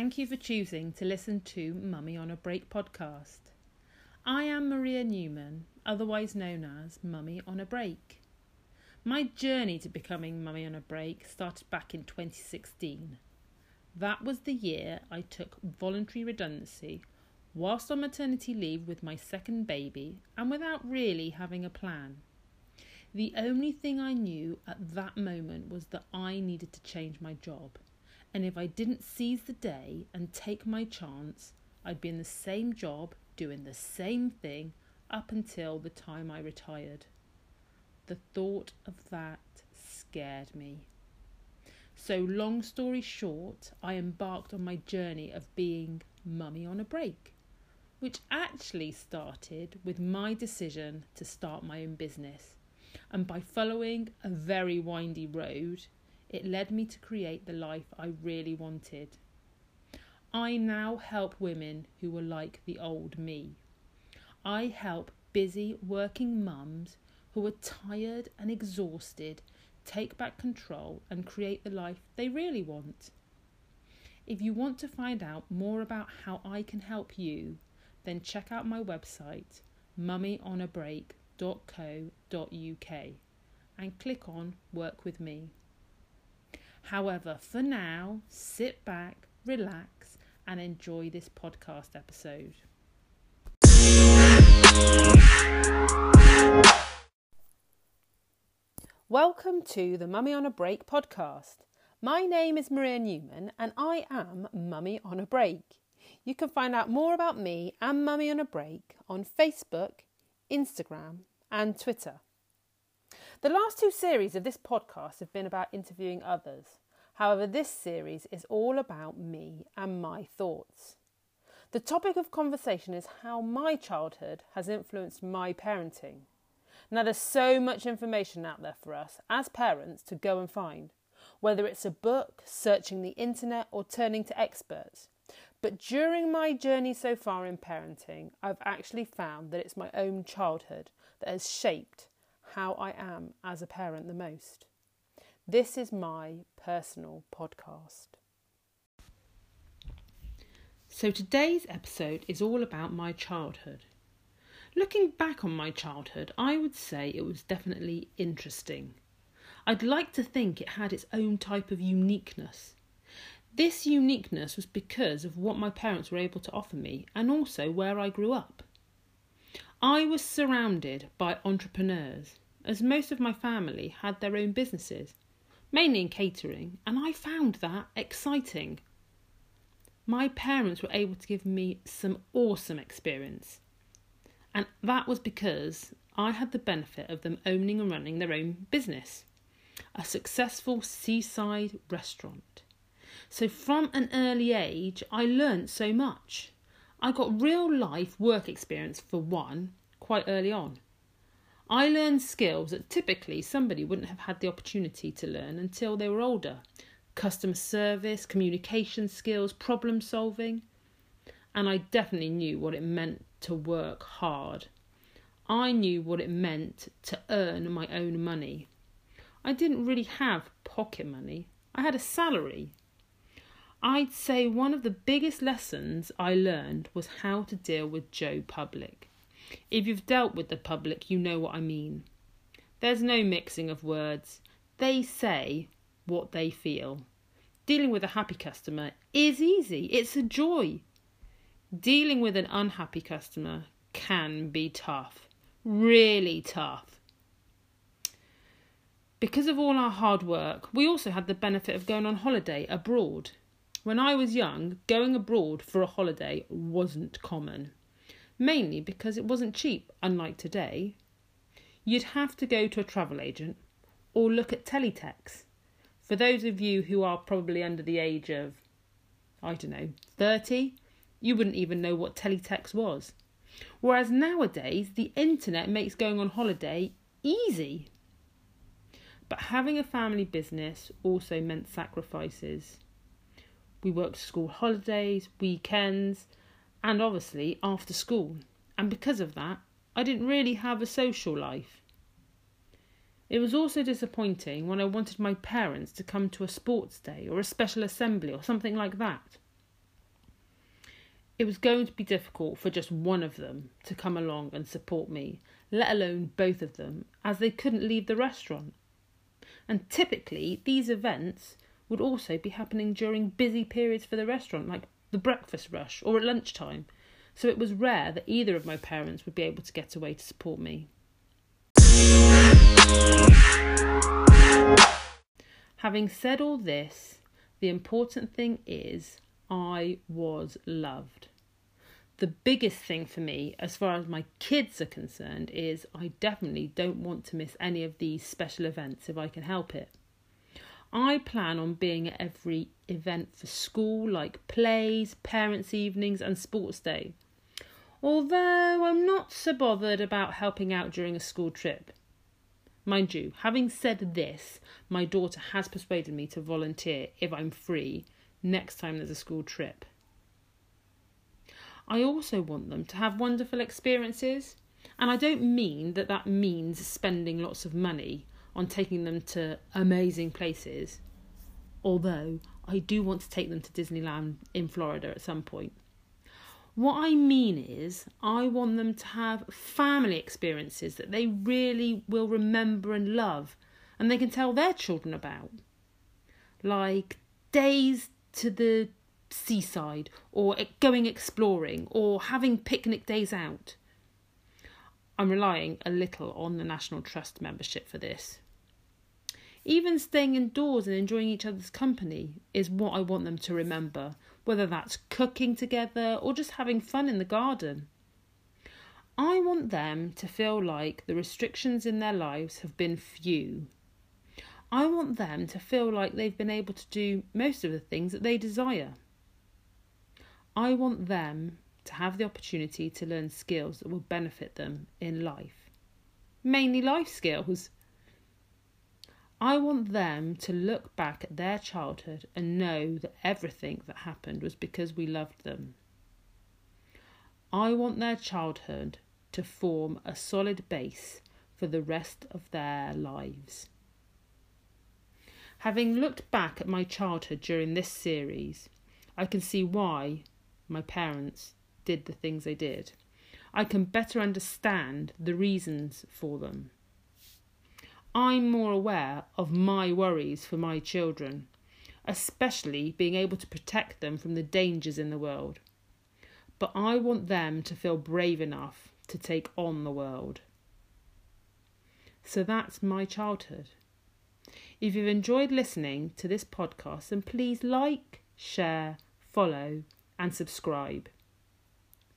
Thank you for choosing to listen to Mummy on a Break podcast. I am Maria Newman, otherwise known as Mummy on a Break. My journey to becoming Mummy on a Break started back in 2016. That was the year I took voluntary redundancy whilst on maternity leave with my second baby and without really having a plan. The only thing I knew at that moment was that I needed to change my job and if I didn't seize the day and take my chance, I'd be in the same job, doing the same thing up until the time I retired. The thought of that scared me. So, long story short, I embarked on my journey of being mummy on a break, which actually started with my decision to start my own business. And by following a very windy road, it led me to create the life I really wanted. I now help women who are like the old me. I help busy working mums who are tired and exhausted take back control and create the life they really want. If you want to find out more about how I can help you, then check out my website mummyonabreak.co.uk and click on Work with Me. However, for now, sit back, relax, and enjoy this podcast episode. Welcome to the Mummy on a Break podcast. My name is Maria Newman and I am Mummy on a Break. You can find out more about me and Mummy on a Break on Facebook, Instagram, and Twitter. The last two series of this podcast have been about interviewing others. However, this series is all about me and my thoughts. The topic of conversation is how my childhood has influenced my parenting. Now, there's so much information out there for us as parents to go and find, whether it's a book, searching the internet, or turning to experts. But during my journey so far in parenting, I've actually found that it's my own childhood that has shaped how I am as a parent the most. This is my personal podcast. So today's episode is all about my childhood. Looking back on my childhood, I would say it was definitely interesting. I'd like to think it had its own type of uniqueness. This uniqueness was because of what my parents were able to offer me and also where I grew up. I was surrounded by entrepreneurs, as most of my family had their own businesses, mainly in catering, and I found that exciting. My parents were able to give me some awesome experience, and that was because I had the benefit of them owning and running their own business, a successful seaside restaurant. So, from an early age, I learnt so much. I got real life work experience for one quite early on. I learned skills that typically somebody wouldn't have had the opportunity to learn until they were older customer service, communication skills, problem solving. And I definitely knew what it meant to work hard. I knew what it meant to earn my own money. I didn't really have pocket money, I had a salary. I'd say one of the biggest lessons I learned was how to deal with Joe Public. If you've dealt with the public, you know what I mean. There's no mixing of words. They say what they feel. Dealing with a happy customer is easy, it's a joy. Dealing with an unhappy customer can be tough, really tough. Because of all our hard work, we also had the benefit of going on holiday abroad. When I was young, going abroad for a holiday wasn't common, mainly because it wasn't cheap, unlike today. You'd have to go to a travel agent or look at teletext. For those of you who are probably under the age of, I don't know, 30, you wouldn't even know what teletext was. Whereas nowadays, the internet makes going on holiday easy. But having a family business also meant sacrifices. We worked school holidays, weekends, and obviously after school. And because of that, I didn't really have a social life. It was also disappointing when I wanted my parents to come to a sports day or a special assembly or something like that. It was going to be difficult for just one of them to come along and support me, let alone both of them, as they couldn't leave the restaurant. And typically, these events would also be happening during busy periods for the restaurant, like the breakfast rush or at lunchtime, so it was rare that either of my parents would be able to get away to support me. Having said all this, the important thing is I was loved. The biggest thing for me, as far as my kids are concerned, is I definitely don't want to miss any of these special events if I can help it. I plan on being at every event for school, like plays, parents' evenings, and sports day. Although I'm not so bothered about helping out during a school trip. Mind you, having said this, my daughter has persuaded me to volunteer if I'm free next time there's a school trip. I also want them to have wonderful experiences, and I don't mean that that means spending lots of money on taking them to amazing places, although I do want to take them to Disneyland in Florida at some point. What I mean is, I want them to have family experiences that they really will remember and love, and they can tell their children about. Like days to the seaside, or going exploring, or having picnic days out. I'm relying a little on the National Trust membership for this. Even staying indoors and enjoying each other's company is what I want them to remember, whether that's cooking together or just having fun in the garden. I want them to feel like the restrictions in their lives have been few. I want them to feel like they've been able to do most of the things that they desire. I want them to have the opportunity to learn skills that will benefit them in life. Mainly life skills. I want them to look back at their childhood and know that everything that happened was because we loved them. I want their childhood to form a solid base for the rest of their lives. Having looked back at my childhood during this series, I can see why my parents did the things they did. I can better understand the reasons for them. I'm more aware of my worries for my children, especially being able to protect them from the dangers in the world. But I want them to feel brave enough to take on the world. So that's my childhood. If you've enjoyed listening to this podcast, then please like, share, follow, and subscribe.